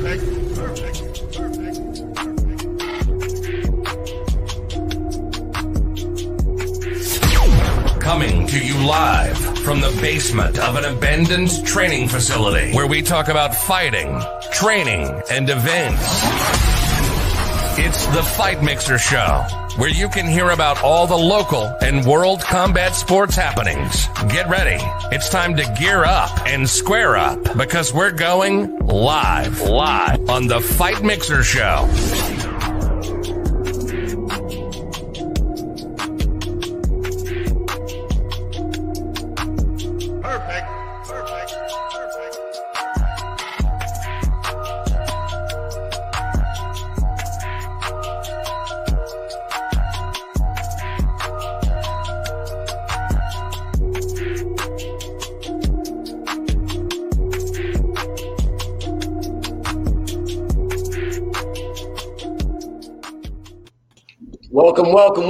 Perfect. Perfect. Perfect. Coming to you live from the basement of an abandoned training facility where we talk about fighting, training, and events. It's the Fight Mixer Show, where you can hear about all the local and world combat sports happenings. Get ready. It's time to gear up and square up because we're going live, live on the Fight Mixer Show.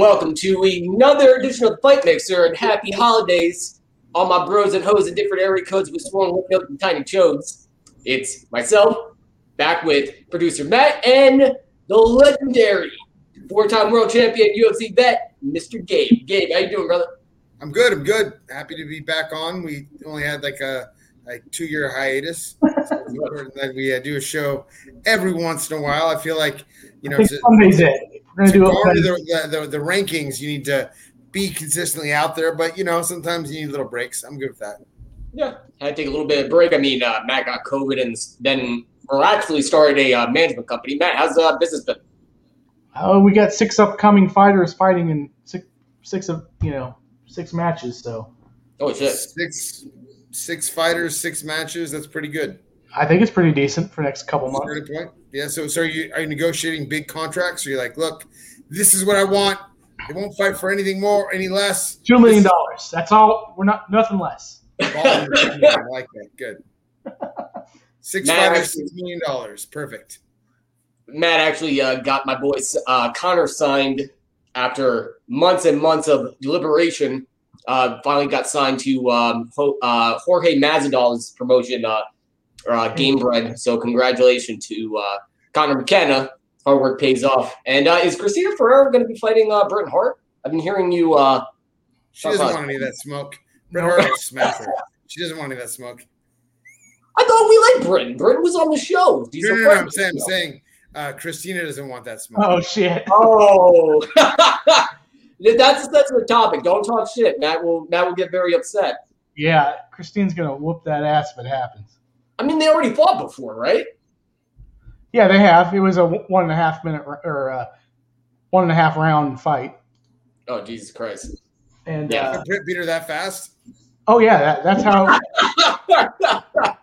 Welcome, welcome, welcome to another edition of Fight Mixer and happy holidays, all my bros and hoes in different area codes with sworn whipped up and tiny chodes. It's myself, back with producer Matt and the legendary four-time world champion UFC vet, Mr. Gabe. Gabe, how you doing, brother? I'm good. I'm good. Happy to be back on. We only had like a like two year hiatus. So it's important that we uh, do a show every once in a while. I feel like you know I think Sunday's it. We're gonna to do it. garner Wednesday. the, the, the, the rankings, you need to be consistently out there. But you know, sometimes you need little breaks. I'm good with that. Yeah, had to take a little bit of break. I mean, uh, Matt got COVID and then miraculously started a uh, management company. Matt, how's uh, business been? Oh, we got six upcoming fighters fighting in six, six of you know six matches. So Oh shit! Six six fighters, six matches. That's pretty good. I think it's pretty decent for the next couple months. Starting point. Yeah. So, so are you are you negotiating big contracts? Or you're like, look, this is what I want. They won't fight for anything more, any less. Two million dollars. That's all. We're not nothing less. I like that. Good. Six Matt, fighters, actually- six million dollars. Perfect. Matt actually uh, got my boy uh, Connor signed after months and months of deliberation. Uh, finally got signed to um, Ho- uh, Jorge Masvidal's promotion, uh, uh, Gamebred. So congratulations to uh, Connor McKenna. Hard work pays off. And uh, is Christina Ferreira going to be fighting uh, Britain Hart? I've been hearing you. Uh, She doesn't want any of that smoke. Bret Hart will smash her. She doesn't want any of that smoke. I thought we liked Britain. Britain was on the show. He's No, a no, no, I'm saying, I'm saying, uh, Christina doesn't want that smoke. Oh shit. Oh, that's that's the topic. Don't talk shit. Matt will Matt will get very upset. Yeah, Christine's gonna whoop that ass if it happens. I mean, they already fought before, right? Yeah, they have. It was a one and a half minute or uh one and a half round fight. Oh, Jesus Christ. And Yeah. uh, Britt beat her that fast? oh yeah, that, that's how.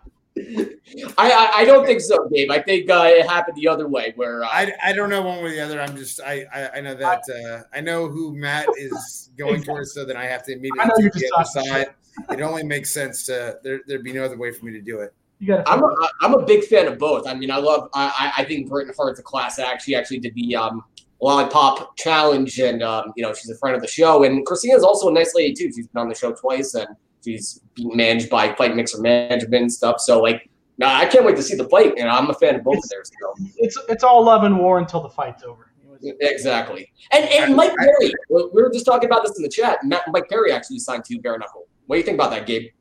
I, I I don't think so, Dave. I think uh, it happened the other way, where uh, I, I don't know one way or the other. I'm just I I, I know that uh, I know who Matt is going towards, so then I have to immediately I know the other talking side. It only makes sense to there. There'd be no other way for me to do it. You got I'm a, I'm a big fan of both. I mean, I love. I I think Britain Hart's a class act. She actually did the um, lollipop challenge, and um, you know she's a friend of the show. And Christina's also a nice lady too. She's been on the show twice, and she's being managed by Fight Mixer Management and stuff. So like, nah, I can't wait to see the fight. And I'm a fan of both of theirs. So. It's it's all love and war until the fight's over. Exactly. And and Mike Perry, we we were just talking about this in the chat. Matt, Mike Perry actually signed to bare knuckle. What do you think about that, Gabe?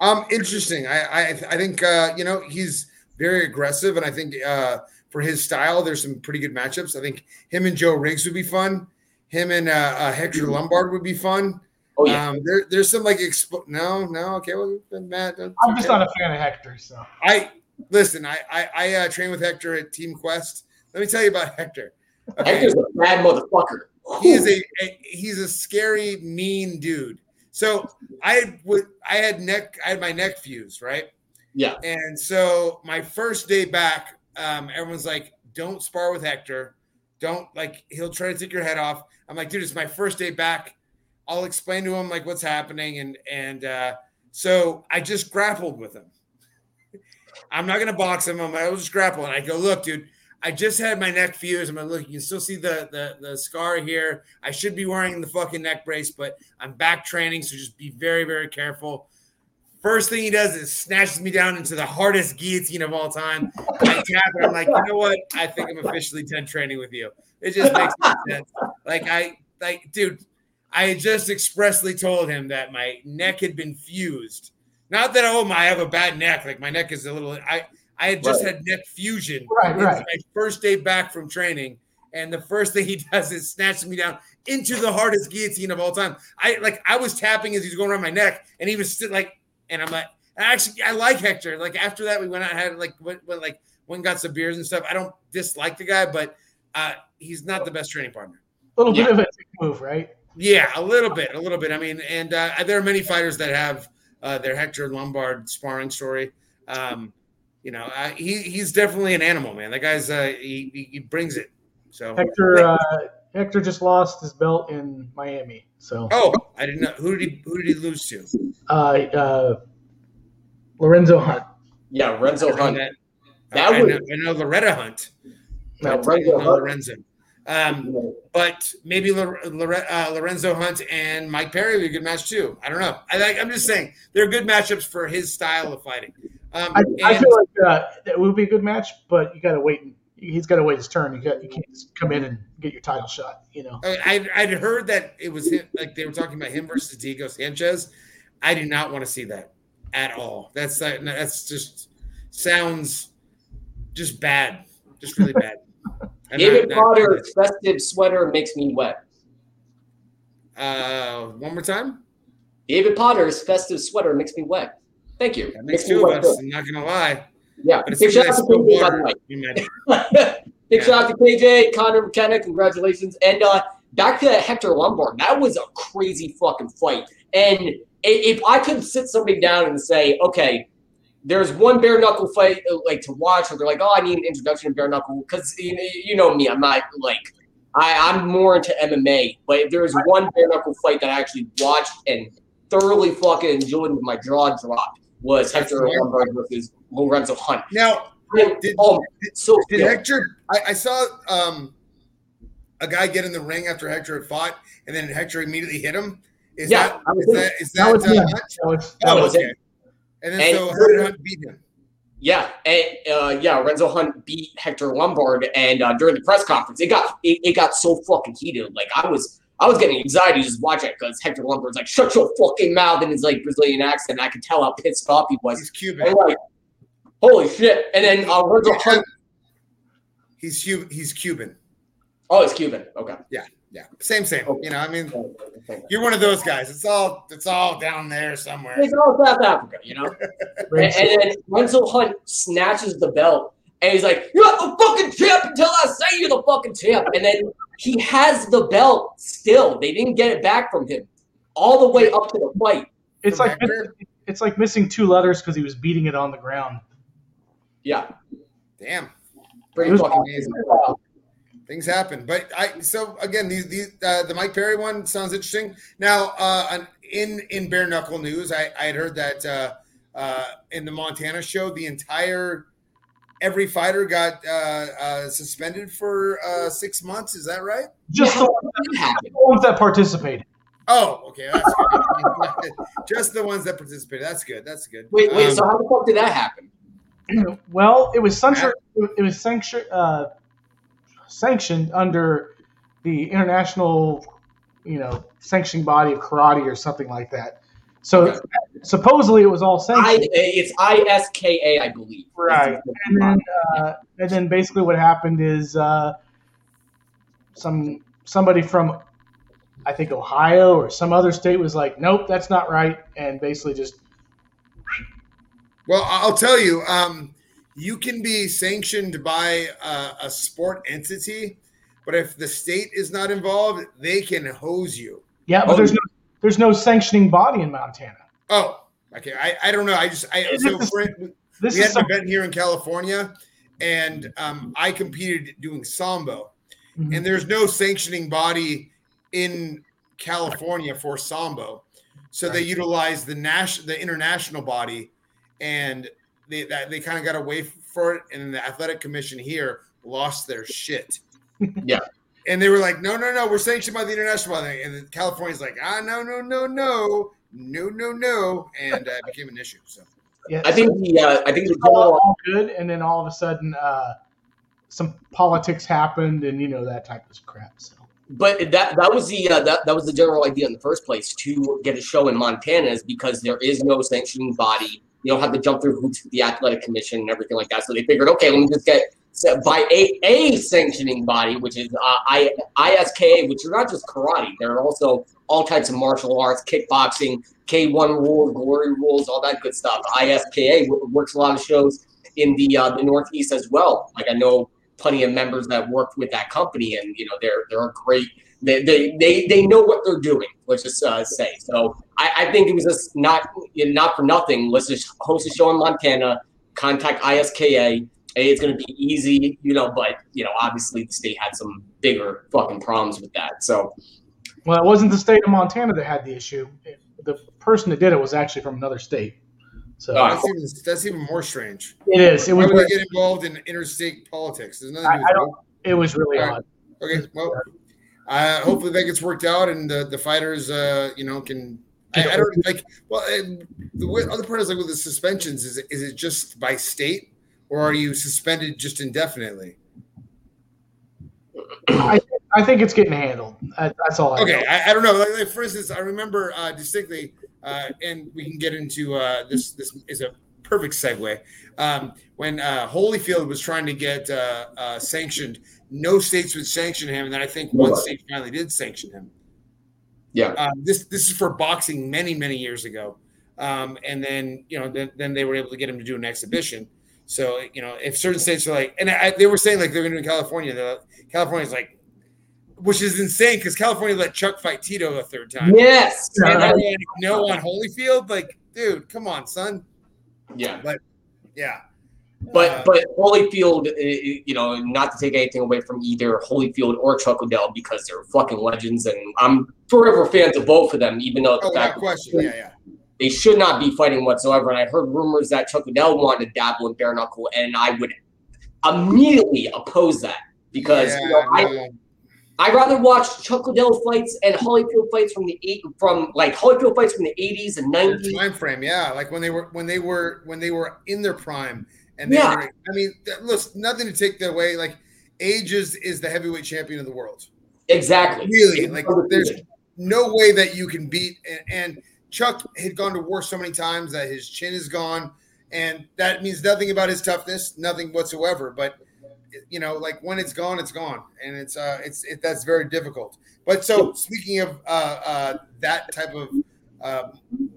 Um, interesting. I I, I think uh, you know he's very aggressive, and I think uh, for his style, there's some pretty good matchups. I think him and Joe Riggs would be fun. Him and uh, uh, Hector Lombard would be fun. Oh yeah, Um, there, there's some like expo- no, no, okay, well, then Matt. I'm just not a fan of Hector, so I listen. I I, I uh, train with Hector at Team Quest. Let me tell you about Hector. Okay. Hector's a bad motherfucker. he is a, a he's a scary, mean dude. So I would I had neck I had my neck fused right, yeah. and so my first day back, um, everyone's like, "Don't spar with Hector. Don't like he'll try to take your head off." I'm like, "Dude, it's my first day back. I'll explain to him like what's happening." And and uh, so I just grappled with him. I'm not gonna box him. I'm, I was just grappling. I go, "Look, dude." I just had my neck fused. I'm like, look, you can still see the, the the scar here. I should be wearing the fucking neck brace, but I'm back training, so just be very, very careful. First thing he does is snatches me down into the hardest guillotine of all time. I tap and I'm like, you know what? I think I'm officially done training with you. It just makes no sense. Like I like, dude, I just expressly told him that my neck had been fused. Not that oh my I have a bad neck. Like my neck is a little I I had just Right. had neck fusion. Right, right. my first day back from training. And the first thing he does is snatches me down into the hardest guillotine of all time. I like I was tapping as he's going around my neck, and he was still like, and I'm like, and actually, I like Hector. Like after that, we went out and had like went, went like went and got some beers and stuff. I don't dislike the guy, but uh, he's not the best training partner. A little Yeah. bit of a move, right? Yeah, a little bit, a little bit. I mean, and uh, there are many fighters that have uh, their Hector Lombard sparring story. Um, you know, uh, he he's definitely an animal, man. That guy's uh, he, he he brings it. So Hector uh, Hector just lost his belt in Miami. So oh, I didn't know who did he who did he lose to? uh, uh, Lorenzo Hunt. Yeah, Lorenzo Hunt. that- That I, was- know, I know Loretta Hunt. No, but I Renzo don't know Hunt. Lorenzo. Um, but maybe Lor- Lore- uh, Lorenzo Hunt and Mike Perry would be a good match too. I don't know. I like. I'm just saying they're good matchups for his style of fighting. Um, I, I feel like uh, it would be a good match, but you got to wait. He's got to wait his turn. You got you can't just come in and get your title shot. You know. I- I'd, I'd heard that it was him, like they were talking about him versus Diego Sanchez. I do not want to see that at all. That's uh, that's just sounds just bad, just really bad. I'm David not- not- Potter's festive sweater makes me wet. Uh, one more time. David Potter's festive sweater makes me wet. Thank you. That makes Makes two of us. I'm not gonna lie, Yeah. but Big shout out to KJ, by the way. Big Yeah. shout out to KJ, Connor McKenna, congratulations. And uh, back to Hector Lombard, that was a crazy fucking fight. And if I could sit somebody down and say, okay, there's one bare knuckle fight uh, like to watch, or they're like, oh, I need an introduction to bare knuckle, because you, you know me, I'm not like I, I'm more into MMA. But if there's one bare knuckle fight that I actually watched and thoroughly fucking enjoyed with my jaw dropped was Hector Lombard versus Lorenzo Hunt. Now, did, oh, so did good. Hector? I, I saw um, a guy get in the ring after Hector had fought, and then Hector immediately hit him. Is Yeah, that that was is it. that is That that, was uh, him. Hunt? That was, That Oh, was okay. it. And then And- so how did Hunt beat him? Yeah, and uh, yeah, Renzo Hunt beat Hector Lombard, and uh, during the press conference, it got it, it got so fucking heated. Like I was I was getting anxiety just watching it because Hector Lombard's like, "Shut your fucking mouth" in his like Brazilian accent. I could tell how pissed off he was. He's Cuban. Like, holy shit! And then uh, Renzo Hunt. He's Cuban. He's Cuban. Oh, it's Cuban. Okay. Yeah, Yeah. same, same. Okay. You know, I mean, you're one of those guys. It's all, it's all down there somewhere. It's all South Africa, you know. And, and then Renzo Hunt snatches the belt and he's like, You're not the fucking champ until I say you're the fucking champ. And then he has the belt still. They didn't get it back from him all the way up to the fight. it's like Hector? it's like missing two letters because he was beating it on the ground. Yeah. Damn, Pretty fucking amazing. amazing. things happen. But I, so again, these, these, uh, the Mike Perry one sounds interesting. Now, uh, in in bare knuckle news, I, I had heard that uh, uh, in the Montana show, the entire every fighter got uh, uh, suspended for uh, six months. Is that right? Just Yeah, the ones, that the ones that participated. Oh, okay, that's good. Just the ones that participated. That's good. That's good. Wait, wait, Um, so how the fuck did that happen? Well, it was sanctioned. It was sanctioned, uh, sanctioned under the international, you know, sanctioning body of karate or something like that. So Okay. supposedly it was all I, sanctioned. it's ISKA, I believe. Right. and then, uh, and then basically what happened is uh, some somebody from, I think Ohio or some other state was like, nope, that's not right, and basically just Well, I'll tell you, um, you can be sanctioned by a, a sport entity, but if the state is not involved, they can hose you. yeah, but Oh. there's no there's no sanctioning body in Montana. Oh, okay. I, I don't know. I just I so this- for, This we is had some, an event here in California, and um, I competed doing sambo, Mhm. and there's no sanctioning body in California for sambo, so they Right. utilize the national, the international body, and they that, they kind of got away for it, and the athletic commission here lost their shit. Yeah. And they were like, no, no, no, we're sanctioned by the international body. And California's like, ah, no, no, no, no. no, no, no, and uh, it became an issue. So Yeah, I think the uh, I think the all, all good, and then all of a sudden, uh, some politics happened, and you know that type of crap. So But that that was the uh, that that was the general idea in the first place to get a show in Montana is because there is no sanctioning body. You don't have to jump through hoops with the athletic commission and everything like that. So they figured, okay, let me just get so by a a sanctioning body, which is uh, I ISKA, which are not just karate. There are also all types of martial arts, kickboxing, K1 rules, glory rules, all that good stuff. ISKA works a lot of shows in the uh, the Northeast as well. Like I know plenty of members that worked with that company, and you know they're they're a great. They, they, they, they know what they're doing. Let's just uh, say. So I, I think it was just not not for nothing. Let's just host a show in Montana. Contact ISKA. Hey, it's going to be easy, you know. But you know, obviously the state had some bigger fucking problems with that. So well, it wasn't the state of Montana that had the issue. The person that did it was actually from another state. So Oh. that's even that's even more strange. it is. It Why was. would they get involved in interstate politics? There's nothing I, do I with don't. It was really All right. odd. Okay, well, uh, hopefully that gets worked out, and the the fighters, uh, you know, can. I, I don't like. Well, uh, the way- other part is like with the suspensions. Is it, is it just by state, or are you suspended just indefinitely? I, I think it's getting handled. That's all. I Okay, know. I, I don't know. Like, like, for instance, I remember uh, distinctly, uh, and we can get into uh, this. This is a perfect segue. Um, when uh, Holyfield was trying to get uh, uh, sanctioned, no states would sanction him, and then I think one Right. state finally did sanction him. yeah, Um, this this is for boxing many many years ago, um, and then you know then, then they were able to get him to do an exhibition. So you know if certain states are like, and I, they were saying like they're going to do in California. they're- California's like, which is insane because California let Chuck fight Tito a third time. yes, And Yeah. they're no on Holyfield, like dude, come on, son. yeah. But yeah, But Uh, but Holyfield, uh, you know, not to take anything away from either Holyfield or Chuck Liddell because they're fucking legends, and I'm forever fans of both of them. Even though the oh, without fact question, yeah, yeah. They should not be fighting whatsoever. And I heard rumors that Chuck Liddell wanted to dabble in bare knuckle, and I would immediately oppose that because yeah, you know, I. I'd rather watch Chuck Liddell fights and Holyfield fights from the eight from like Holyfield fights from the 80s and 90s. time frame, yeah, like when they were when they were when they were in their prime, and they Yeah. were, I mean, look, nothing to take that away. Like, age is is the heavyweight champion of the world. Exactly. Really, like, there's no way that you can beat. And, and Chuck had gone to war so many times that his chin is gone, and that means nothing about his toughness, nothing whatsoever. But you know, like when it's gone, it's gone, and it's uh, it's it, that's very difficult. But so speaking of uh, uh, that type of uh,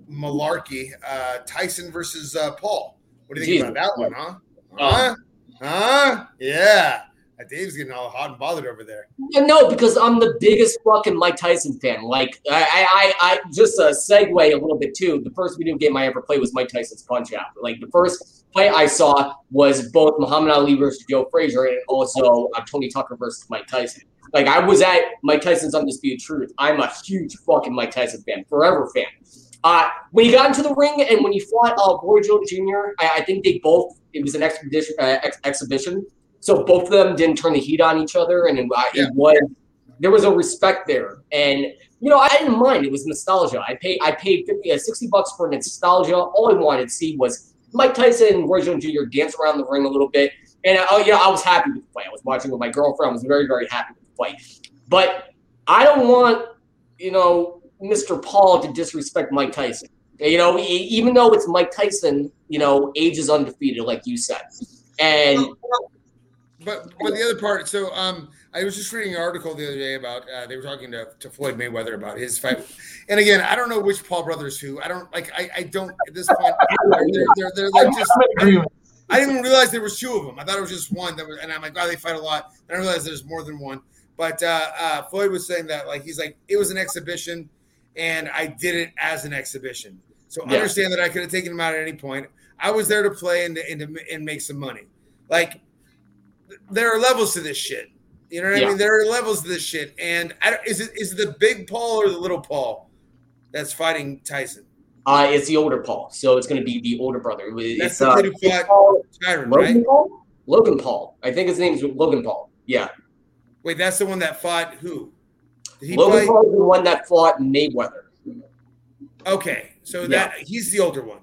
malarkey, uh, Tyson versus uh, Paul. What do you think Jesus. about that one, huh? Oh. Huh? Huh? Yeah. Dave's getting all hot and bothered over there. No, because I'm the biggest fucking Mike Tyson fan. Like, I, I, I, just a segue a little bit too. The first video game I ever played was Mike Tyson's Punch Out. Like, the first fight I saw was both Muhammad Ali versus Joe Frazier and also uh, Tony Tucker versus Mike Tyson. Like, I was at Mike Tyson's Undisputed Truth. I'm a huge fucking Mike Tyson fan, forever fan. Uh, when he got into the ring and when he fought uh, Roy Jones Jr., I, I think they both, it was an uh, ex- exhibition. So both of them didn't turn the heat on each other, and it, uh, Yeah. it was there was a respect there, and you know I didn't mind. It was nostalgia. I paid I paid 50, uh, 60 bucks for nostalgia. All I wanted to see was Mike Tyson and Roy Jones Jr. dance around the ring a little bit, and uh, you know I was happy with the fight. I was watching with my girlfriend. I was very very happy with the fight, but I don't want you know Mr. Paul to disrespect Mike Tyson. You know, e- even though it's Mike Tyson, you know, age is undefeated, like you said, and But but the other part, so um, I was just reading an article the other day about uh, they were talking to, to Floyd Mayweather about his fight, and again, I don't know which Paul brothers who. I don't like. I, I don't at this point. They're, they're, they're, like just. I'm in agreement. I didn't even realize there was two of them. I thought it was just one. That was, and I'm like, wow, they fight a lot. And I realized there's more than one. But uh, uh, Floyd was saying that like he's like it was an exhibition, and I did it as an exhibition. So Yeah. understand that I could have taken him out at any point. I was there to play and to, and, to, and make some money. Like there are levels to this shit. You know what I mean? There are levels to this shit. And I don't, is it is it the big Paul or the little Paul that's fighting Tyson? uh, it's the older Paul, so it's going to be the older brother. It's, That's the uh, kid who fought Paul- Tyron, Logan right? Paul. Logan Paul. I think his name's Logan Paul. Yeah, Wait, that's the one that fought who? Did he Logan fight? Paul is the one that fought Mayweather. Okay, so that he's the older one.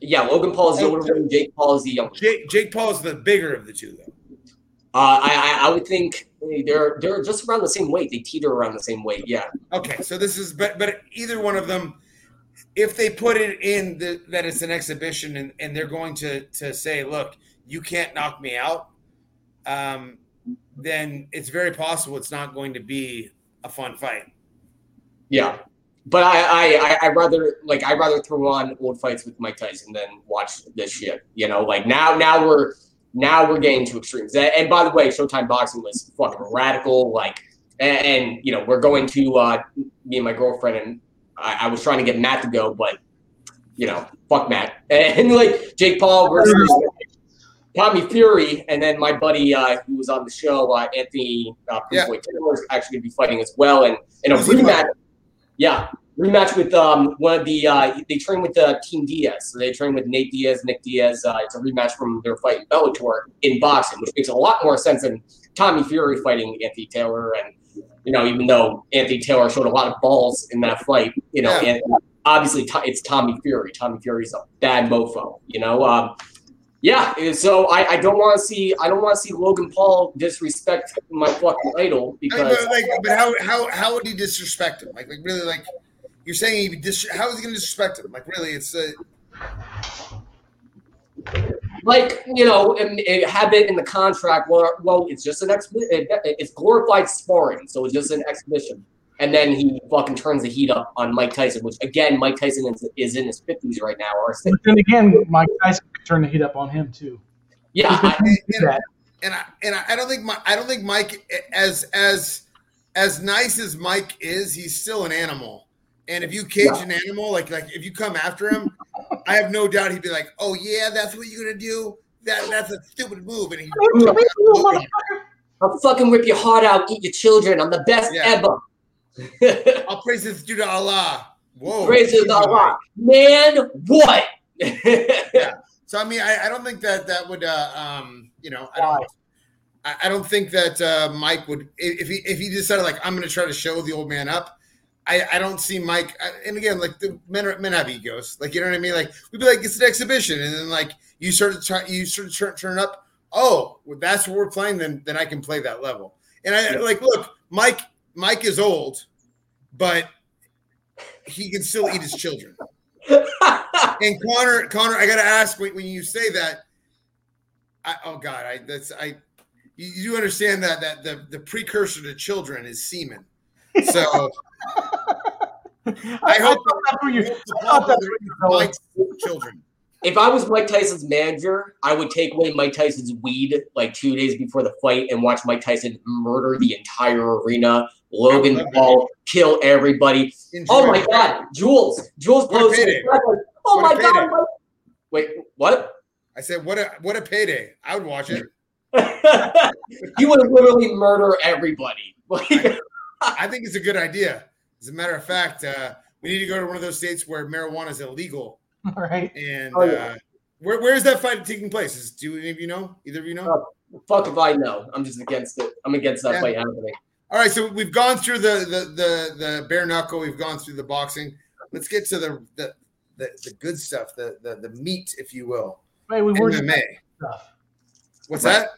Yeah, Logan Paul is the Oh, older one. Jake Paul is the younger. Jake Jake Paul is the bigger of the two, though. Uh, I, I I would think they're they're just around the same weight. They teeter around the same weight. Yeah. Okay, so this is but but either one of them, if they put it in the, that it's an exhibition and, and they're going to to say, look, you can't knock me out, um, then it's very possible it's not going to be a fun fight. Yeah. But I, I, I, I rather like I rather throw on old fights with Mike Tyson than watch this shit. You know, like now now we're now we're getting to extremes. And, by the way, Showtime Boxing was fucking radical. Like, and, and you know, we're going to uh, me and my girlfriend, and I, I was trying to get Matt to go, but you know, fuck Matt. And like Jake Paul versus Tommy Fury, and then my buddy uh, who was on the show, uh, Anthony uh, Yeah. Taylor, is actually going to be fighting as well, and in a rematch. Yeah, rematch with um one of the uh, they train with uh, Team Diaz. So they train with Nate Diaz, Nick Diaz. Uh, it's a rematch from their fight in Bellator in boxing, which makes a lot more sense than Tommy Fury fighting Anthony Taylor. And you know, even though Anthony Taylor showed a lot of balls in that fight, you know, Yeah. and obviously To- it's Tommy Fury. Tommy Fury's a bad mofo. You know. Um, yeah, so I, I don't want to see I don't want to see Logan Paul disrespect my fucking idol I mean, because but like, but how how how would he disrespect him? Like, like really, like you're saying he dis- how is he going to disrespect him? Like, really, it's uh, like you know and, and have it in the contract well well it's just an ex it's glorified sparring so it's just an exhibition and then he fucking turns the heat up on Mike Tyson which again Mike Tyson is, is in his 50s right now or But then again, Mike Tyson could turn the heat up on him too. yeah I, and, Do and I and I, I don't think my, I don't think Mike as as as nice as Mike is, he's still an animal. And if you cage an animal, like like if you come after him, I have no doubt he'd be like, "Oh yeah, that's what you're gonna do. That that's a stupid move." And he, I'll fucking rip your heart out eat your children I'm the best Yeah. ever I'll praise this due to Allah. Whoa, praise to Allah man what yeah. So I mean, I, I don't think that that would, uh, um, you know, I don't, I, I don't think that uh, Mike would if he if he decided like I'm going to try to show the old man up. I, I don't see Mike, and again, like the men are, men have egos, like you know what I mean. Like we'd be like, it's an exhibition, and then like you start to try, you start to turn, turn up. Oh, well, that's what we're playing. Then then I can play that level. And I Yeah. like look, Mike. Mike is old, but he can still eat his children. And Connor, Connor, I gotta ask when, when you say that. I, oh God, I that's I. You, you understand that that the the precursor to children is semen. So I hope thought that's where you- I hope I that's father where you're children. if I was Mike Tyson's manager, I would take away Mike Tyson's weed like two days before the fight and watch Mike Tyson murder the entire arena. Logan. Paul kill everybody. Enjoy Oh my it. God, Jules! Jules What posted. Oh What my God! Mike- Wait, what? I said, what a what a payday! I would watch it. he would literally murder everybody. Like, I think it's a good idea. As a matter of fact, uh, we need to go to one of those states where marijuana is illegal. All right. And Oh, yeah. uh, where where is that fight taking place? Is, do any of you know? Either of you know? fuck if I know. I'm just against it. I'm against that Yeah. fight happening. All right, so we've gone through the the the, the bare knuckle. We've gone through the boxing. Let's get to the the the, the good stuff, the, the the meat, if you will. Wait, we were just MMA. stuff. What's Right. that?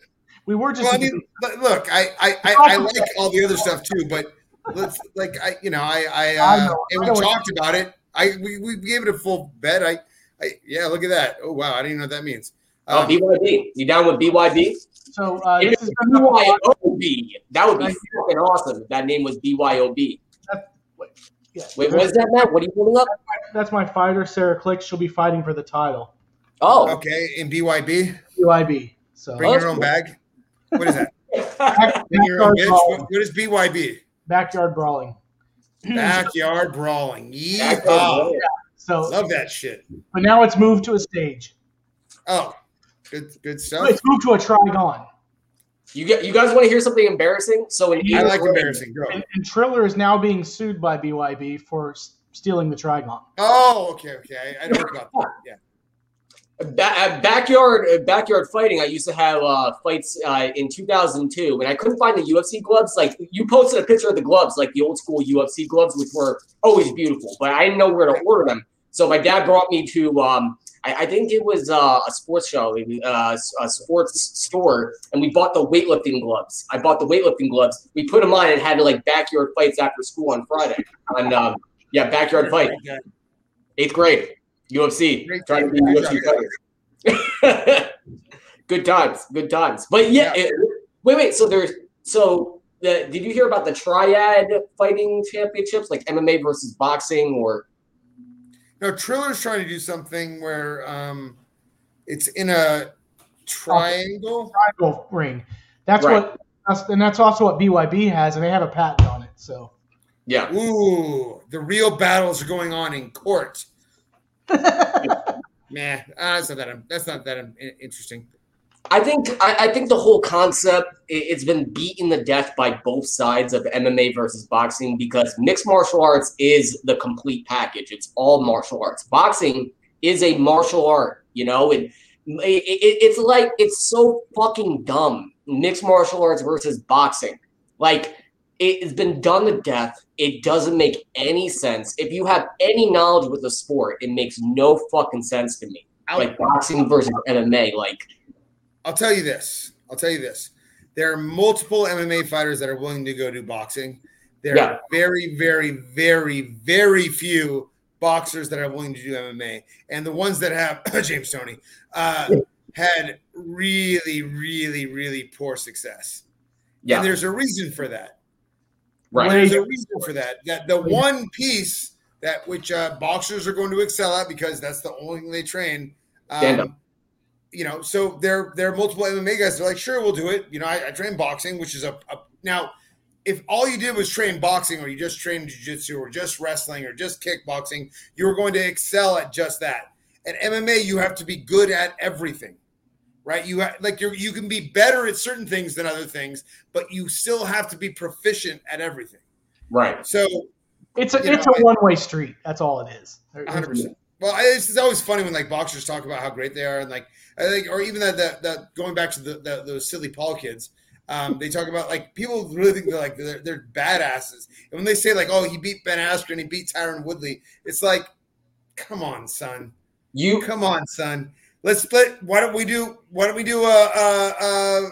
We were just. Well, I mean, look, I I, I I like all the other stuff too, but let's like I you know I I, uh, I know. and I we know talked about it. I we, we gave it a full bet. I I yeah, look at that. Oh wow, I didn't even know what that means. Oh, Um, BYB. You down with BYB? so uh, this is BYOB, that would be fucking awesome if that name was BYOB. yeah, Wait, what is that, Matt? What are you pulling up? That's my fighter, Sarah Click. She'll be fighting for the title. Oh, okay, in BYB, UIB. So bring Oh, your own cool. bag. What is that? Bring your own bitch. What, what is BYB? Backyard brawling. Backyard brawling. Backyard Yeehaw. So, Love that shit. but now it's moved to a stage. Oh, good good stuff. It's moved to a trigon. you get, you guys want to hear something embarrassing? So in I like April- embarrassing. Go. And, and Triller is now being sued by BYB for stealing the trigon. Oh, okay, okay. I, I know about that. Yeah. Ba- uh, backyard uh, backyard fighting. I used to have uh, fights uh, in 2002, and I couldn't find the UFC gloves. Like you posted a picture of the gloves, like the old school UFC gloves, which were always beautiful, but I didn't know where to order them. So my dad brought me to um, I, I think it was uh, a sports show, uh, a sports store, and we bought the weightlifting gloves. I bought the weightlifting gloves. We put them on and had like backyard fights after school on Friday. And um, yeah, backyard fight, eighth grade, UFC, Great trying to be. Good UFC fighters. good times, good times. But yeah, Yeah. it- wait, wait. So there's so the, did you hear about the triad fighting championships, like MMA versus boxing, or No, Triller's trying to do something where um, it's in a triangle. Triangle ring. That's Right. what, that's, and that's also what BYB has, and they have a patent on it. So yeah? Ooh, the real battles are going on in court. Nah, uh, that's not that. That's not that um, interesting. I think I, I think the whole concept it's been beaten to death by both sides of MMA versus boxing because mixed martial arts is the complete package. It's all martial arts. Boxing is a martial art. You know, and it, it, it's like it's so fucking dumb. Mixed martial arts versus boxing, like it's been done to death. It doesn't make any sense. If you have any knowledge with the sport, it makes no fucking sense to me. I'll, Like boxing versus MMA, like. I'll tell you this. I'll tell you this. There are multiple MMA fighters that are willing to go do boxing. There Yeah. are very, very, very, very few boxers that are willing to do MMA, and the ones that have James Toney uh, had really, really, really poor success. Yeah, And there's a reason for that. Right. There's a reason for that. That the one piece that which uh, boxers are going to excel at because that's the only thing they train. Stand up. Um, you know, so there there are multiple MMA guys. They're like, sure, we'll do it. You know, I, I train boxing, which is a, a now. If all you did was train boxing, or you just trained jiu-jitsu, or just wrestling, or just kickboxing, you were going to excel at just that. At MMA, you have to be good at everything, right? You like you you can be better at certain things than other things, but you still have to be proficient at everything. Right. So it's a it's know, a one way street. That's all it is. 100. percent Well, it's, it's always funny when like boxers talk about how great they are, and like I think, or even that that, that going back to the, the those silly Paul kids, um, they talk about like people really think they're like they're, they're badasses, and when they say like, oh, he beat Ben Askren, he beat Tyron Woodley, it's like, come on, son, You come on, son. Let's split. Why don't we do? Why don't we do a? a, a,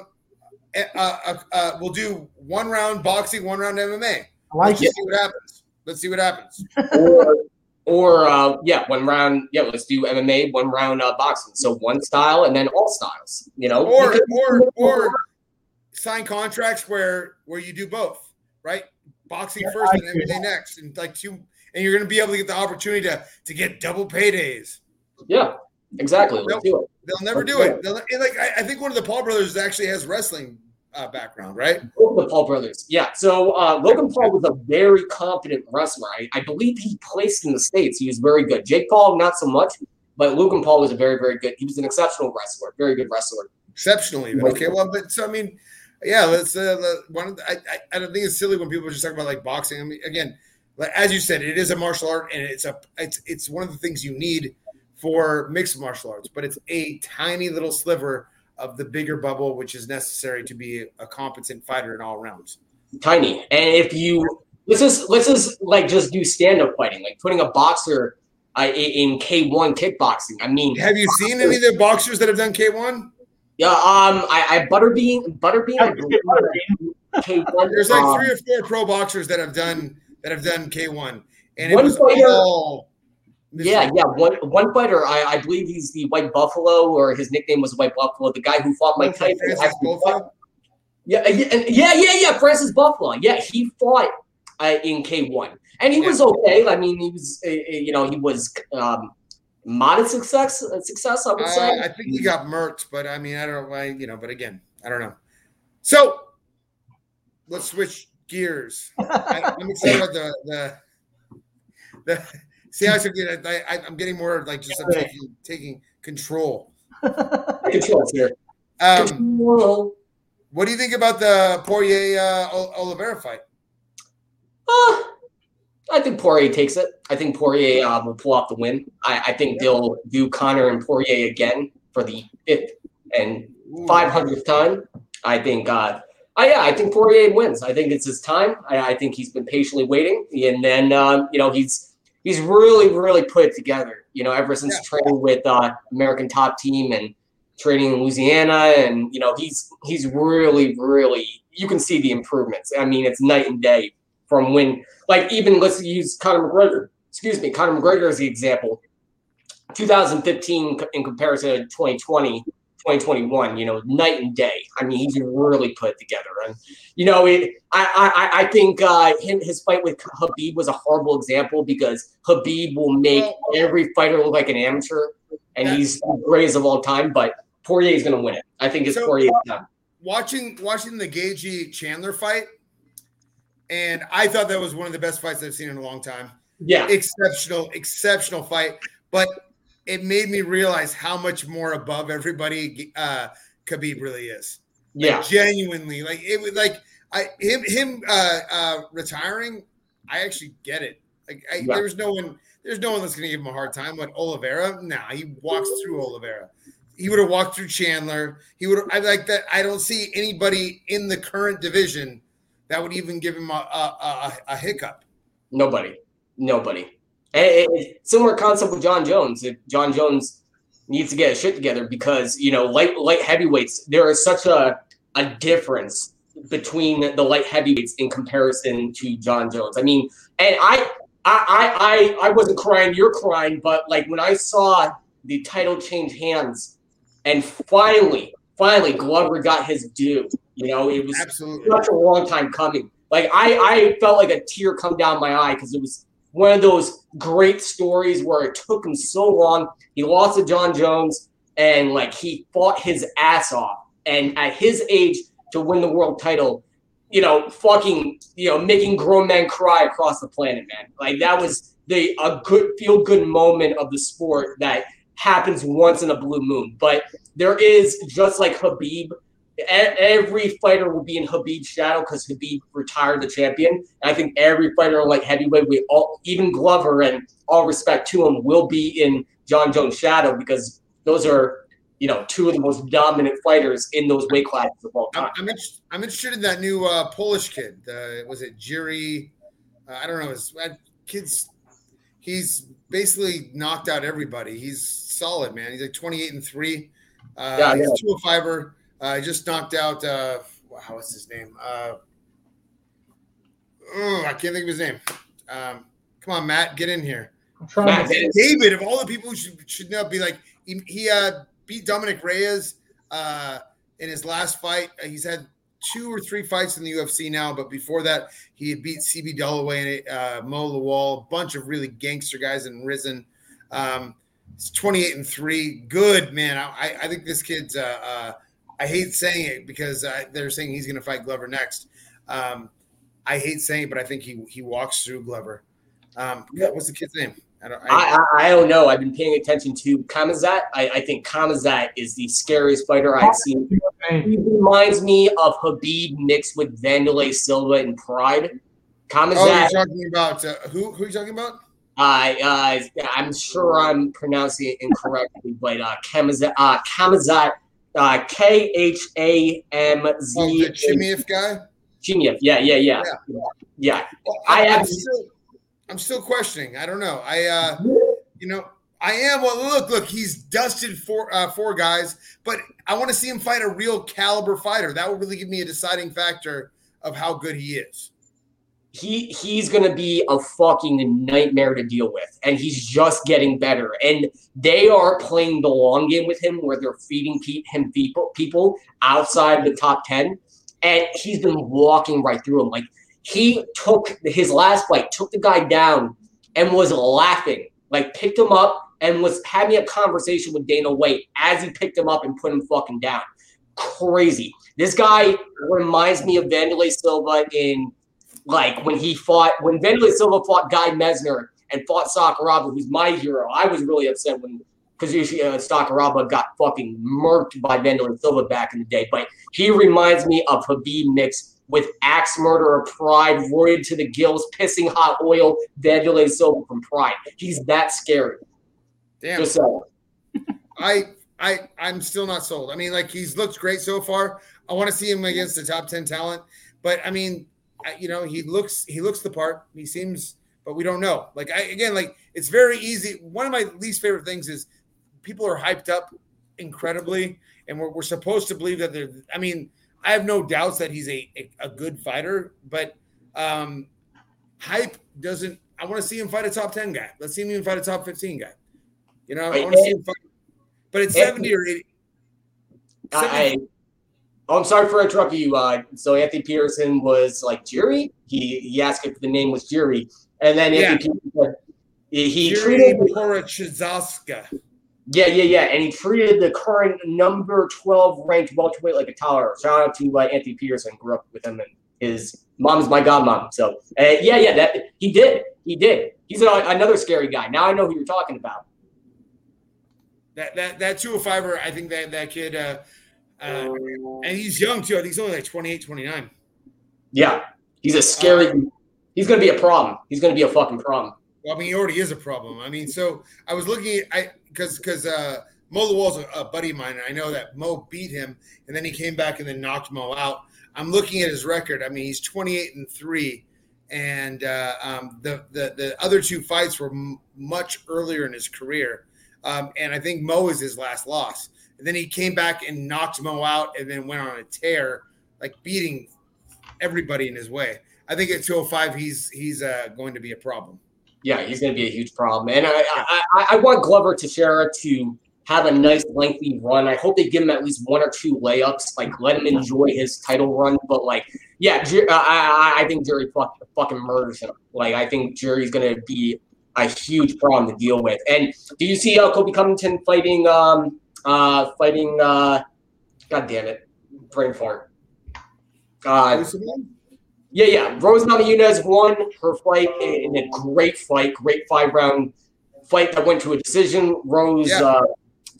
a, a, a we'll do one round boxing, one round MMA. I like Let's it. see what happens. Let's see what happens. or or uh, yeah, one round. Yeah, let's do MMA, one round uh, boxing. So one style and then all styles. You know, or Because- or or sign contracts where where you do both, right? Boxing Yeah, first I and agree. MMA next, and like two, and you're going to be able to get the opportunity to to get double paydays. yeah, exactly. It. They'll never do it. They'll, like I, I think one of the Paul brothers actually has wrestling uh, background, right? Both of the Paul brothers. Yeah. So uh, Logan Paul was a very competent wrestler. I, I believe he placed in the states. He was very good. Jake Paul, not so much, but Logan Paul was a very, very good. He was an exceptional wrestler. Very good wrestler. Exceptionally. Okay, well, but so I mean, yeah, let's. Uh, let- one of the, I, I I don't think it's silly when people just talk about like boxing. I mean, again, like as you said, it is a martial art, and it's a it's it's one of the things you need for mixed martial arts, but it's a tiny little sliver of the bigger bubble, which is necessary to be a competent fighter in all rounds. Tiny. And if you let's just let's just like just do stand up fighting, like putting a boxer uh, in K one kickboxing. I mean, Have you seen any of the boxers that have done K one? Yeah, um, I, I Butterbean, Butterbean, I butterbean. K1, There's like um, three or four pro boxers that have done that have done K one, and it was fighter- all. Yeah, yeah. One one fighter, I, I believe he's the White Buffalo, or his nickname was White Buffalo. The guy who fought Mike Tyson. Francis actually Buffalo? Yeah, uh, yeah, yeah, yeah, yeah. Francis Buffalo. Yeah, he fought uh, in K one, and he was okay. I mean, he was, uh, uh, you know, he was um, modest success. Uh, success, I would say. Uh, I think he got murked, but I mean, I don't know why, you know, but again, I don't know. So let's switch gears. I, I'm excited about the, the, the, see how I get, I, I, I'm getting more like just I'm taking, taking control. Controls here. Um, what do you think about the Poirier uh, Oliveira fight? Uh, I think Poirier takes it. I think Poirier uh, will pull off the win. I, I think they'll do Conor and Poirier again for the fifth and 500th time. I think, uh, I, yeah, I think Poirier wins. I think it's his time. I, I think he's been patiently waiting, and then um, you know he's he's really really put it together. You know, ever since Yeah. training with uh, American Top Team and training in Louisiana, and you know he's he's really really you can see the improvements. I mean, it's night and day from when like even let's use Conor McGregor. Excuse me, Conor McGregor as the example. 2015 in comparison to 2020, 2021, you know, night and day. I mean, he's really put it together. And you know, it, I, I I think uh, him his fight with Khabib was a horrible example because Khabib will make every fighter look like an amateur, and he's the greatest of all time. But Poirier is going to win it. I think it's So- Poirier's time. watching watching the Gaethje Chandler fight, and I thought that was one of the best fights I've seen in a long time. Yeah, Exceptional, exceptional fight, but it made me realize how much more above everybody uh, Khabib really is. Like, yeah, genuinely, like it was like I him him uh, uh, retiring. I actually get it. Like I, Yeah. there's no one there's no one that's gonna give him a hard time. But Oliveira, nah, he walks through Oliveira. He would have walked through Chandler. He would. I like that. I don't see anybody in the current division that would even give him a a, a, a hiccup. nobody, nobody. It- it- similar concept with Jon Jones. If Jon Jones needs to get his shit together because you know light light heavyweights there is such a a difference between the light heavyweights in comparison to John Jones. I mean, and I I I I, I wasn't crying, you're crying, but like when I saw the title change hands and finally finally Glover got his due. You know, it was Absolutely. such a long time coming. Like I, I felt like a tear come down my eye because it was one of those great stories where it took him so long. He lost to Jon Jones and like he fought his ass off. And at his age to win the world title, you know, fucking, you know, making grown men cry across the planet, man. Like that was the a good feel good moment of the sport that happens once in a blue moon. But there is just like Khabib every fighter will be in Khabib's shadow because Khabib retired the champion. And I think every fighter like heavyweight, we all even Glover and all respect to him, will be in Jon Jones' shadow because those are you know two of the most dominant fighters in those weight classes of all I'm, time. I'm, inter- I'm interested in that new uh, Polish kid. Uh, was it Jiri? Uh, I don't know. His kid's he's basically knocked out everybody. He's solid, man. He's like 28 and three. Uh, Yeah, he's yeah. two fiber. Uh, he just knocked out. Uh, wow, what's his name? Uh, oh, I can't think of his name. Um, come on, Matt, get in here. I'm trying Matt, to. David, of all the people who should, should know, be like he, he uh, beat Dominick Reyes uh, in his last fight. Uh, He's had two or three fights in the UFC now, but before that, he had beat CB Dollaway and uh, Mo Lawal, a bunch of really gangster guys in Rizin. Um, it's 28 and three. Good man. I, I think this kid's. Uh, uh, I hate saying it because uh, they're saying he's going to fight Glover next. Um, I hate saying it, but I think he he walks through Glover. Um, God, what's the kid's name? I don't. I, I, I don't know. I've been paying attention to Kamazat. I, I think Kamazat is the scariest fighter I've seen. He reminds me of Khabib mixed with Wanderlei Silva in Pride. Oh, Kamazat. you're talking about uh, who? Who are you talking about? I uh, I'm sure I'm pronouncing it incorrectly, but uh, Kamazat, uh, Kamazat, uh, K H A M Oh, the Chimaev guy. Chimaev. Yeah, yeah, yeah, yeah. Well, I I, am still, I'm still questioning. I don't know. I, uh, you know, I am. Well, look, look, he's dusted four uh, four guys, but I want to see him fight a real caliber fighter. That will really give me a deciding factor of how good he is. He he's gonna be a fucking nightmare to deal with, and he's just getting better. And they are playing the long game with him, where they're feeding him people people outside the top ten, and he's been walking right through them. Like he took his last fight, took the guy down, and was laughing. Like picked him up and was having a conversation with Dana White as he picked him up and put him fucking down. Crazy. This guy reminds me of Wanderlei Silva in like when he fought when Wanderlei Silva fought Guy Mezger and fought Sakuraba, who's my hero. I was really upset when because uh, Sakuraba got fucking murked by Wanderlei Silva back in the day. But he reminds me of Khabib mixed with axe murderer pride, roided to the gills, pissing hot oil, Wanderlei Silva from pride. He's that scary. Damn. Just saying. I I I'm still not sold. I mean, like he's looked great so far. I want to see him against the top ten talent, but I mean, you know, he looks he looks the part. He seems, but we don't know. Like I again, like it's very easy. One of my least favorite things is people are hyped up incredibly, and we're, we're supposed to believe that they're. I mean, I have no doubts that he's a a, a good fighter, but um, hype doesn't. I want to see him fight a top ten guy. Let's see him even fight a top fifteen guy. You know, I want to see him fight. But it's seventy or eighty. I, I oh, I'm sorry for interrupting you. Uh, so Anthony Peterson was like Jerry. He he asked if the name was Jerry, and then Yeah. Anthony Peterson he, he treated Prochazka. yeah yeah yeah, and he treated the current number twelve ranked welterweight like a toddler. Shout out to uh, Anthony Peterson. Grew up with him, and his mom's my godmom. So uh, yeah yeah that he did he did. He's a, another scary guy. Now I know who you're talking about. That that that 205er, I think that that kid uh, uh and he's young too. I think he's only like 28, 29. Yeah, he's a scary. he's gonna be a problem. He's gonna be a fucking problem. Well, I mean, he already is a problem. I mean, so I was looking at I because because uh Mo Lawal's a, a buddy of mine, and I know that Mo beat him, and then he came back and then knocked Mo out. I'm looking at his record. I mean, he's 28 and three, and uh, um, the the the other two fights were m- much earlier in his career, um, and I think Mo is his last loss. And then he came back and knocked Mo out, and then went on a tear, like beating everybody in his way. I think at 205, he's he's uh, going to be a problem. Yeah, he's going to be a huge problem. And I, I, I, want Glover Teixeira to have a nice lengthy run. I hope they give him at least one or two layups. Like let him enjoy his title run. But like, yeah, I, I, think Jerry fucking murders him. Like I think Jerry's going to be a huge problem to deal with. And do you see uh, Colby Covington fighting? Um, uh, fighting. Uh, God damn it, brain fart. Uh, yeah, yeah. Rose Namajunas won her fight in a great fight, great five round fight that went to a decision. Rose, Yeah. uh,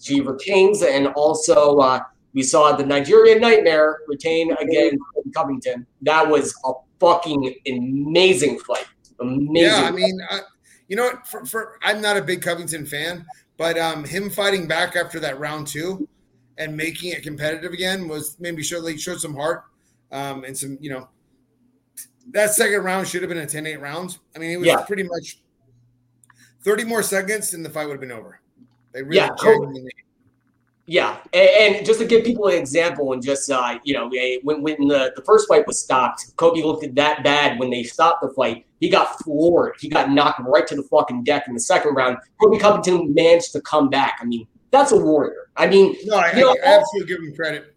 she retains, and also uh, we saw the Nigerian Nightmare retain against Covington. That was a fucking amazing fight. Amazing. Yeah, I mean, I, you know what? For, for I'm not a big Covington fan, but um, him fighting back after that round two and making it competitive again was maybe showed like showed some heart um, and some you know that second round should have been a 10-8 rounds. I mean, it was Yeah. pretty much 30 more seconds and the fight would have been over. They really Yeah, genuinely- Yeah, and, and just to give people an example, and just uh, you know, when when the, the first fight was stopped, Colby looked at that bad when they stopped the fight. He got floored. He got knocked right to the fucking deck in the second round. Colby Covington managed to come back. I mean, that's a warrior. I mean, No, I, You know, I absolutely give him credit.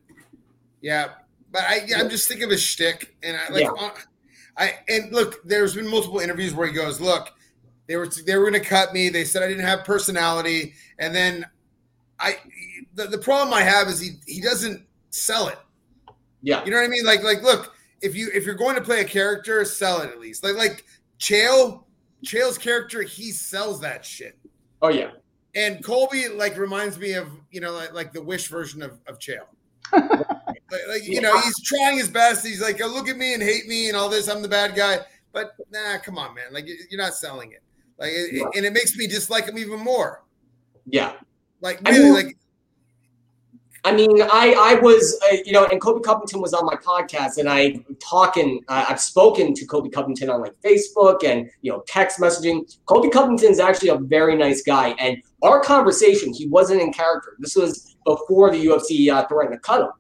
Yeah, but I, yeah, I'm just thinking of his shtick, and I like, Yeah. uh, I and look, there's been multiple interviews where he goes, "Look, they were they were going to cut me. They said I didn't have personality, and then I, the, the problem I have is he he doesn't sell it. yeah, You know what I mean? Like like look, if you if you're going to play a character, sell it at least. Like like Chael, Chael's character, he sells that shit. oh yeah, And Colby like reminds me of you know like, like the Wish version of of Chael. like, like, you know he's trying his best. He's like, oh, look at me and hate me and all this. I'm the bad guy. But nah, come on, man. Like you- you're not selling it. Like it, it- and it makes me dislike him even more. yeah. Like I really, mean- like I mean, I I was uh, you know, and Colby Covington was on my podcast, and I talking. Uh, I've spoken to Colby Covington on like Facebook and you know text messaging. Colby Covington is actually a very nice guy, and our conversation, he wasn't in character. This was before the UFC uh, threatened to cut him,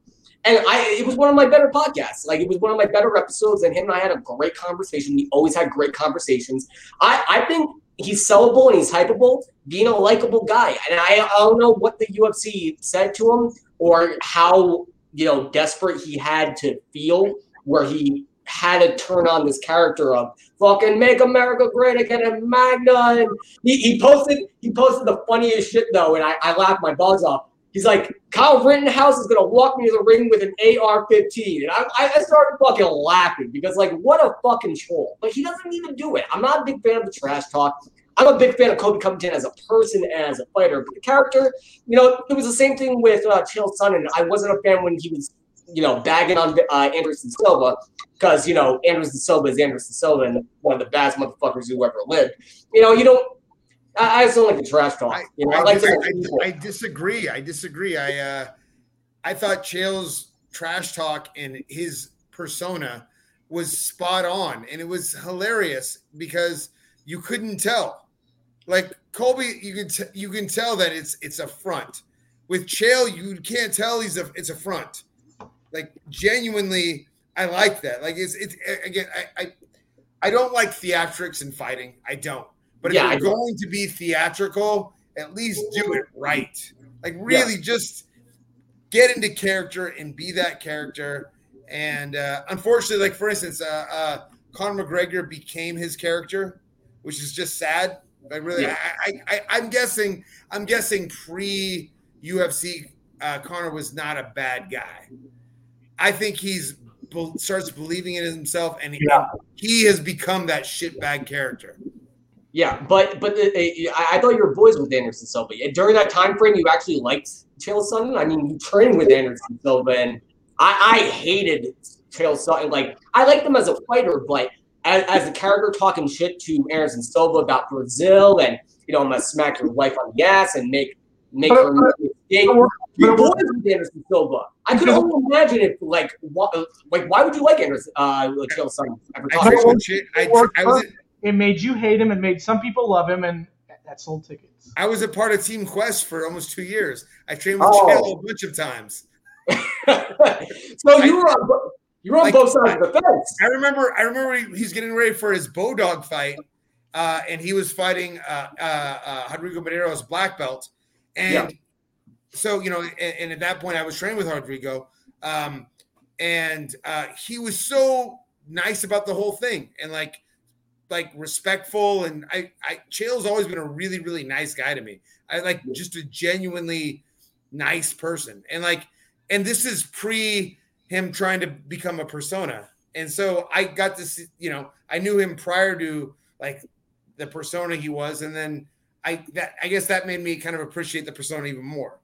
and I it was one of my better podcasts. Like it was one of my better episodes, and him and I had a great conversation. We always had great conversations. I I think he's sellable and he's hypeable, being a likable guy, and I I don't know what the UFC said to him or how you know desperate he had to feel where he had to turn on this character of fucking make America great again and MAGA and he, he posted he posted the funniest shit though and I, I laughed my balls off. He's like, Kyle Rittenhouse is gonna walk me to the ring with an AR-15. And I, I started fucking laughing because like what a fucking troll. But he doesn't even do it. I'm not a big fan of the trash talk. I'm a big fan of Colby Covington as a person as a fighter, but the character, you know, it was the same thing with uh, Chael Sonnen. I wasn't a fan when he was you know, bagging on uh, Anderson Silva because you know Anderson Silva is Anderson Silva and one of the best motherfuckers who ever lived. You know, you don't. I, I just don't like the trash talk. I, you know, I, I, like to- I- I disagree. I disagree. I uh, I thought Chael's trash talk and his persona was spot on, and it was hilarious because you couldn't tell. Like Colby, you can t- you can tell that it's it's a front. With Chael, you can't tell he's a it's a front. Like genuinely, I like that. Like it's it's again, I I, I don't like theatrics and fighting. I don't. But if Yeah, I you're going to be theatrical, at least do it right. Like really, just get into character and be that character. And uh, unfortunately, like for instance, uh, uh, Conor McGregor became his character, which is just sad. I really, Yeah. I, I, I'm guessing, I'm guessing pre UFC, uh, Conor was not a bad guy. I think he's be- starts believing in himself, and he, Yeah. he has become that shitbag character. Yeah, but but uh, uh, I, I thought you were boys with Anderson Silva. During that time frame, you actually liked Chael Sonnen. I mean, you trained with Anderson Silva, and I, I hated Chael Sonnen. Like I liked him as a fighter, but as, as a character talking shit to Anderson Silva about Brazil, and you know, I'm gonna smack your wife on the ass and make make But- her make a mistake. but- You're but- boys with Anderson Silva. I could only imagine if like why, like why would you like Anderson uh, Chael Sonnen? I, talk trained about- with I, It I was It made you hate him. It made some people love him, and that sold tickets. I was a part of Team Quest for almost two years. I trained with Oh. Chael a bunch of times. so you were on, bo- you were on Like, both sides of the fence. I remember. I remember he's getting ready for his Bodog fight, uh, and he was fighting uh, uh, uh, Rodrigo Madero's black belt, and Yeah. so you know, and, and at that point, I was training with Rodrigo, um, and uh, he was so nice about the whole thing, and like, like respectful, and I, I, Chael's always been a really, really nice guy to me. I like just a genuinely nice person, and like, and this is pre him trying to become a persona. And so I got to see, you know, I knew him prior to like the persona he was, and then I that I guess that made me kind of appreciate the persona even more.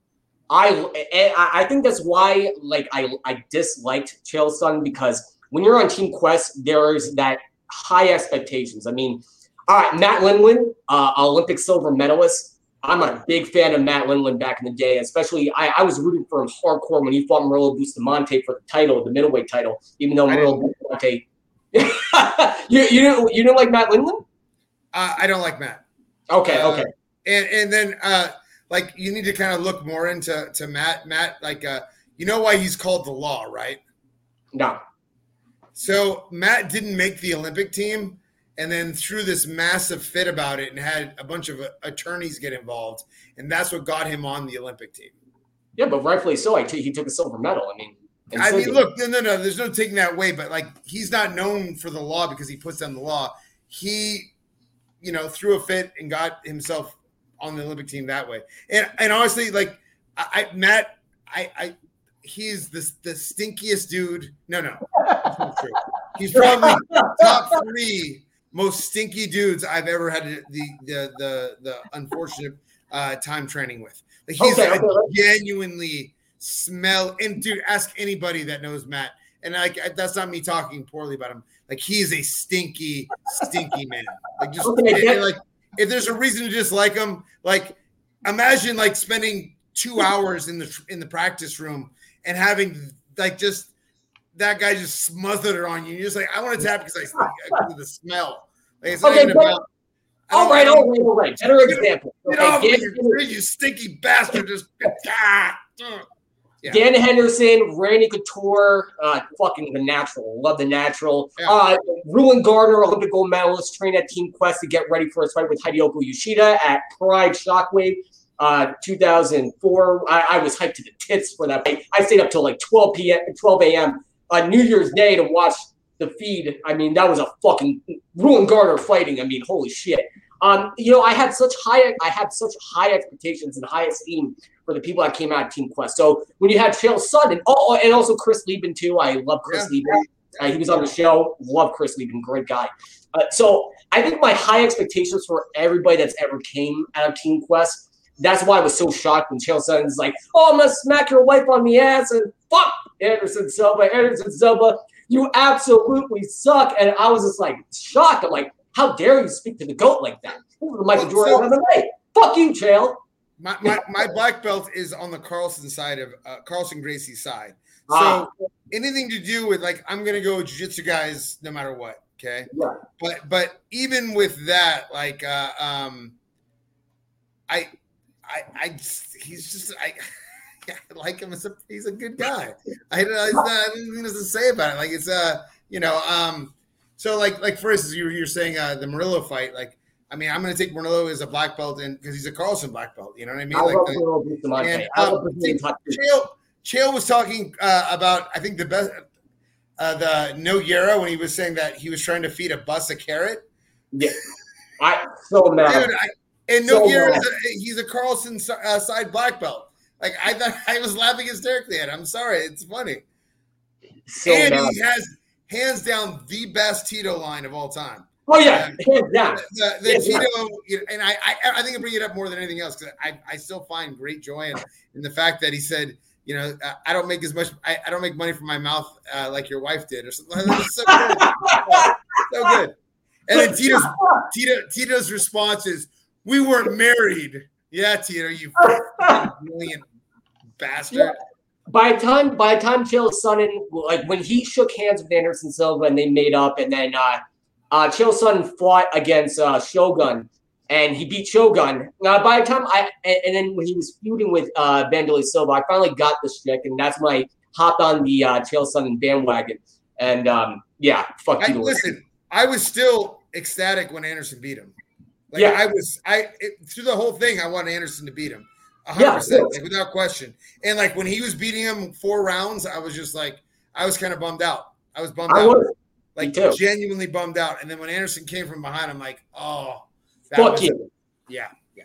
I I think that's why like I I disliked Chael Sonnen because when you're on Team Quest, there's that high expectations. I mean, all right, Matt Lindland, uh, Olympic silver medalist. I'm a big fan of Matt Lindland back in the day, especially I, I was rooting for him hardcore when he fought Murillo Bustamante for the title, the middleweight title, even though Murillo Bustamante. you, you didn't you didn't like Matt Lindland? Uh, I don't like Matt, Okay, Uh, okay. and and then uh, like you need to kind of look more into to Matt. Matt, like uh, you know why he's called the Law, right? No. So Matt didn't make the Olympic team, and then threw this massive fit about it, and had a bunch of uh, attorneys get involved, and that's what got him on the Olympic team. Yeah, but rightfully so. I t- he took a silver medal. I mean, I mean, look, no, no, no. There's no taking that away, but like he's not known for the law because he puts down the law. He, you know, threw a fit and got himself on the Olympic team that way. And and honestly, like I, I Matt, I, I, he's the the stinkiest dude. No, no, that's not true. He's probably top three most stinky dudes I've ever had the the the, the unfortunate uh, time training with. Like he's Okay, a okay, genuinely smell and dude, ask anybody that knows Matt. And like I- that's not me talking poorly about him. Like he's a stinky, stinky man. Like just Okay, and- and, like if there's a reason to dislike him, like imagine like spending two hours in the in the practice room and having like just that guy just smothered it on you. You're just like, I want to tap because I of the smell. Like, it's not Okay, even but- about. I All right, I all right, all right. Better example. Get Okay, off Dan, you, you stinky bastard! Just ah. Yeah. Dan Henderson, Randy Couture, uh, fucking the natural. Love the natural. Yeah. Uh, Rulon Gardner, Olympic gold medalist, trained at Team Quest to get ready for his fight with Hidehiko Yoshida at Pride Shockwave. Uh, 2004. I, I was hyped to the tits for that fight. I stayed up till like 12 p.m. 12 a.m. on New Year's Day to watch the feed. I mean, that was a fucking Rulon Gardner fighting. I mean, holy shit. Um, you know, I had such high, I had such high expectations and high esteem for the people that came out of Team Quest. So when you had Chael Sonnen, oh, oh, and also Chris Leben too. I love Chris Leben. Uh, he was on the show. Love Chris Leben, great guy. Uh, so I think my high expectations for everybody that's ever came out of Team Quest. That's why I was so shocked when Chael Sonnen's like, "Oh, I'm gonna smack your wife on the ass and fuck Anderson Silva. Anderson Silva, you absolutely suck. And I was just like shocked. I'm like, how dare you speak to the GOAT like that? The Michael Jordan of MMA. Fuck you, Chael. My, my, my black belt is on the Carlson side of uh, Carlson Gracie side. So Ah. anything to do with like I'm gonna go jiu-jitsu guys no matter what. Okay. Yeah. But but even with that, like uh um I I I just- he's just I I like him as a he's a good guy. I don't I, I don't know to say about it. Like it's uh you know um so like like for instance you you're saying uh the Murillo fight like I mean I'm gonna take Murillo as a black belt and because he's a Carlson black belt you know what I mean I like the- Cyril Bustamante. and, um, love Brazilian top two. Chael, Chael was talking uh, about, I think the best, uh, the Nogueira when he was saying that he was trying to feed a bus a carrot. Yeah. I so mad. Dude, I, and So Nogueira, mad. is a, he's a Carlson uh, side black belt. Like I thought, I was laughing hysterically at. it. I'm sorry, it's funny. so and mad. he has hands down the best Tito line of all time. Oh yeah, down. The, the Yeah, Tito, you know, and I, I, I think I bring it up more than anything else because I, I still find great joy in, in the fact that he said, you know, I don't make as much, I, I don't make money from my mouth uh, like your wife did, or something. So good, so good. And then Tito's, Tito, Tito's response is, "We weren't married." Yeah, Tito, you brilliant bastard. by the time by the time Chael Sonnen like when he shook hands with Anderson Silva and they made up and then uh uh Chael Sonnen fought against uh Shogun and he beat Shogun. Now by the time I and, and then when he was feuding with uh Wanderlei Silva, I finally got the shtick and that's when I hopped on the uh Chael Sonnen bandwagon. And um yeah, fuck I, you. listen, I was still ecstatic when Anderson beat him. Like Yeah. I was, I it, through the whole thing, I wanted Anderson to beat him, Yeah, hundred percent, yeah. like without question. And like when he was beating him four rounds, I was just like, I was kind of bummed out. I was bummed I out, was like genuinely bummed out. And then when Anderson came from behind, I'm like, oh, that fuck was- you. yeah, yeah.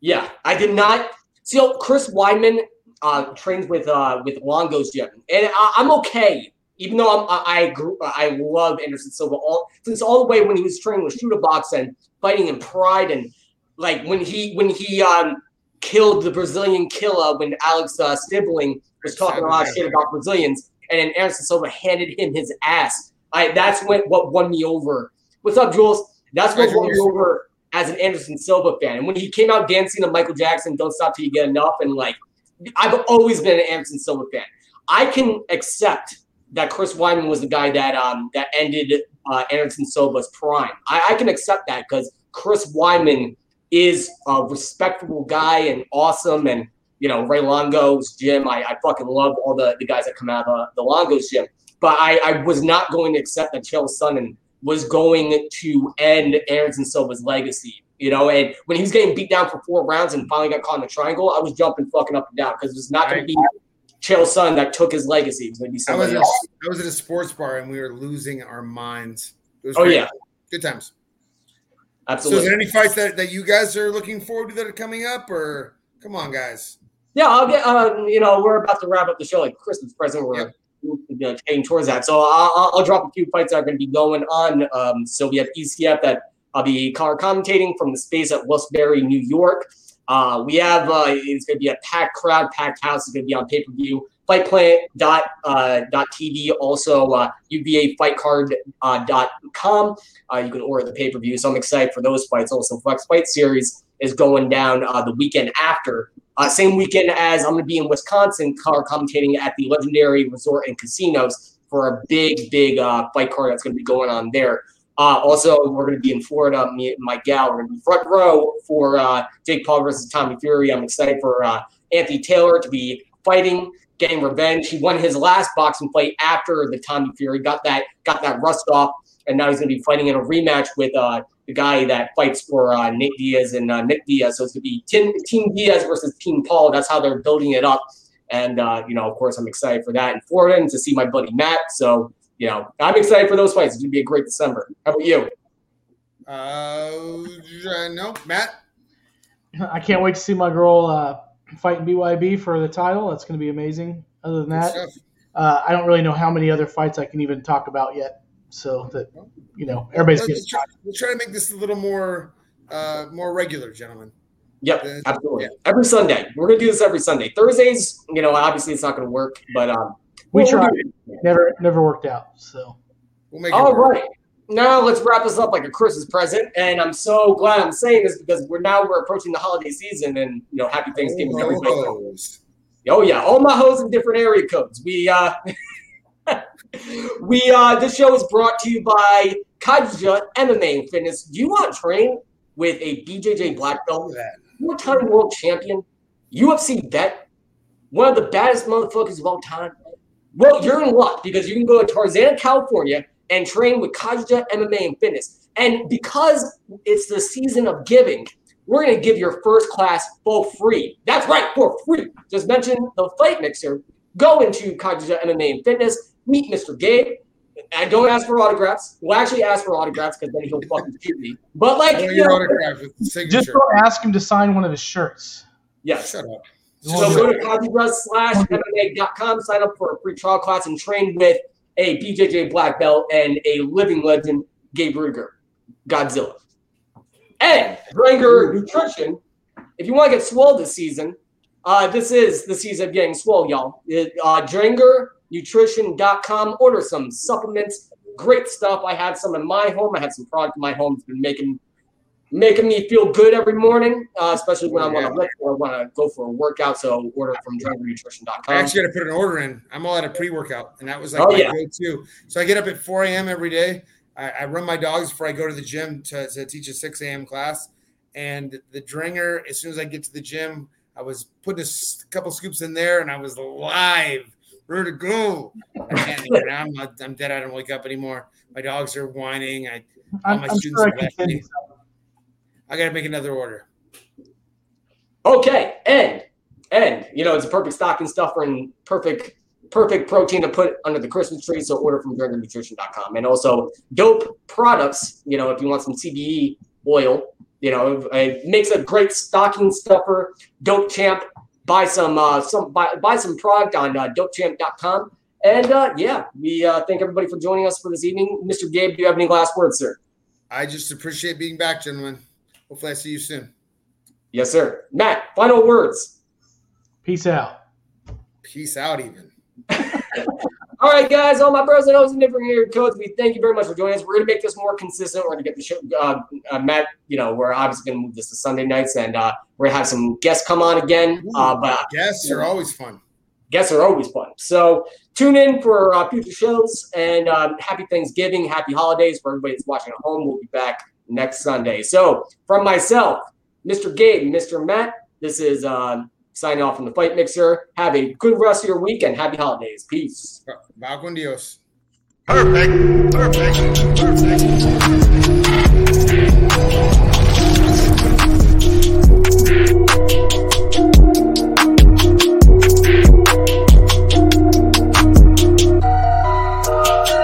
Yeah, I did not. So Chris Weidman uh, trains with uh, with Longo's gym, and I, I'm okay. Even though I'm, I I, grew, I love Anderson Silva all since all the way when he was training with Chute Boxe and fighting in Pride, and like when he when he um, killed the Brazilian killer when Alex uh, Stiebling was talking a lot of shit about Brazilians, and then Anderson Silva handed him his ass. I that's when what won me over. What's up, Jules? That's what won me over as an Anderson Silva fan. And when he came out dancing to Michael Jackson, "Don't Stop Till You Get Enough," and like, I've always been an Anderson Silva fan. I can accept that Chris Weidman was the guy that um that ended uh, Anderson Silva's prime. I, I can accept that because Chris Weidman is a respectable guy and awesome, and you know Ray Longo's gym. I, I fucking love all the, the guys that come out of uh, the Longo's gym. But I, I was not going to accept that Chael Sonnen was going to end Anderson Silva's legacy. You know, and when he was getting beat down for four rounds and finally got caught in the triangle, I was jumping fucking up and down because it was not going to be Chael Sonnen that took his legacy. It was going to be I was, somebody at, else. I was at a sports bar and we were losing our minds. It was Oh great. yeah, good times. So, absolutely. is there any fights that, that you guys are looking forward to that are coming up, or come on, guys? Yeah, I'll get. Uh, you know, we're about to wrap up the show like Christmas present. We're you know, heading towards that, so I'll, I'll- I'll drop a few fights that are going to be going on. Um, so we have ECF that I'll be color commentating from the space at Westbury, New York. Uh, we have uh, it's going to be a packed crowd, packed house. It's going to be on pay per view. Fightplan dot uh, also uh, UVA Fight Card uh. Uh, you can order the pay per view. So I'm excited for those fights. Also, Flex Fight Series is going down uh, the weekend after. Uh, same weekend as I'm going to be in Wisconsin, car commentating at the Legendary Resort and Casinos for a big, big fight card that's going to be going on there. Also, we're going to be in Florida. Me and my gal, we're going to be front row for Jake Paul versus Tommy Fury. I'm excited for Anthony Taylor to be fighting, getting revenge. He won his last boxing fight after the Tommy Fury, got that got that rust off, and now he's going to be fighting in a rematch with uh, the guy that fights for uh, Nick Diaz and uh, Nick Diaz. So it's going to be team, team Diaz versus Team Paul. That's how they're building it up. And, uh, you know, of course, I'm excited for that in Florida and to see my buddy Matt. So, you know, I'm excited for those fights. It's going to be a great December. How about you? Uh, no, Matt. I can't wait to see my girl uh, fighting BYB for the title. That's going to be amazing. Other than that, uh, I don't really know how many other fights I can even talk about yet. So that you know, everybody's Let's getting try, let's try to make this a little more, uh, more regular, gentlemen. Yep, Yeah. absolutely. Every Sunday. We're gonna do this every Sunday. Thursdays, you know, obviously it's not gonna work, but um We we'll- we'll tried. Never never worked out. So We'll make it work. right. Now let's wrap this up like a Christmas present. And I'm so glad I'm saying this because we're now we're approaching the holiday season and you know, happy Thanksgiving to everybody. Ho-hos. Oh yeah, all my hoes in different area codes. We uh we uh this show is brought to you by Kaija MMA and Fitness. Do you want to train with a BJJ black belt? Four-time world champion, UFC vet, one of the baddest motherfuckers of all time. Well, you're in luck because you can go to Tarzana, California, and train with Kaja MMA and Fitness. And because it's the season of giving, we're going to give your first class for free. That's right, for free. Just mention the fight mixer. Go into Kaja MMA and Fitness. Meet Mr. Gabe. And don't ask for autographs. We'll actually ask for autographs because then he'll fucking shoot me. But like, you your know, autograph with just don't ask him to sign one of his shirts. yes. Shut up. So go to copybuzz slash MMA.com, sign up for a free trial class, and train with a BJJ black belt and a living legend, Gabe Ruger, Godzilla. And Dranger Nutrition, if you want to get swole this season, uh, this is the season of getting swole, y'all. Uh, DrangerNutrition.com. Order some supplements. Great stuff. I had some in my home. I had some product in my home. It's been making making me feel good every morning, uh, especially when I want to lift or I want to go for a workout. So order from I actually got to put an order in. I'm all out of pre-workout, and that was like Oh, my yeah. go-to. So I get up at 4 a.m. every day. I, I run my dogs before I go to the gym to, to teach a 6 a.m. class. And the dringer, as soon as I get to the gym, I was putting a s- couple scoops in there, and I was live, ready to go. I can't do it now. I'm, not, I'm dead. I don't wake up anymore. My dogs are whining. I All I'm, my I'm students sure I have can left send me. you some. I got to make another order. Okay, and and you know it's a perfect stocking stuffer and perfect perfect protein to put under the Christmas tree. So order from DrangerNutrition.com and also dope products. You know if you want some CBD oil, you know it makes a great stocking stuffer. Dope Champ. Buy some uh, some buy, buy some product on uh, DopeChamp.com. And uh, yeah, we uh, thank everybody for joining us for this evening. Mr. Gabe, do you have any last words, sir? I just appreciate being back, gentlemen. Hopefully, I see you soon. Yes, sir. Matt, final words. Peace out. Peace out, even. All right, guys, all my bros and hoes and different area codes, we thank you very much for joining us. We're going to make this more consistent. We're going to get the show, uh, uh, Matt, you know, we're obviously going to move this to Sunday nights and uh, we're going to have some guests come on again. Uh, but Guests are always fun. guests are always fun. So tune in for uh, future shows and um, happy Thanksgiving, happy holidays for everybody that's watching at home. We'll be back next Sunday. So, from myself, Mr. Gabe, Mr. Matt, this is uh, signing off from the Fight Mixer. Have a good rest of your week and happy holidays. Peace. Va con Dios. Perfect. Perfect. Perfect. Perfect.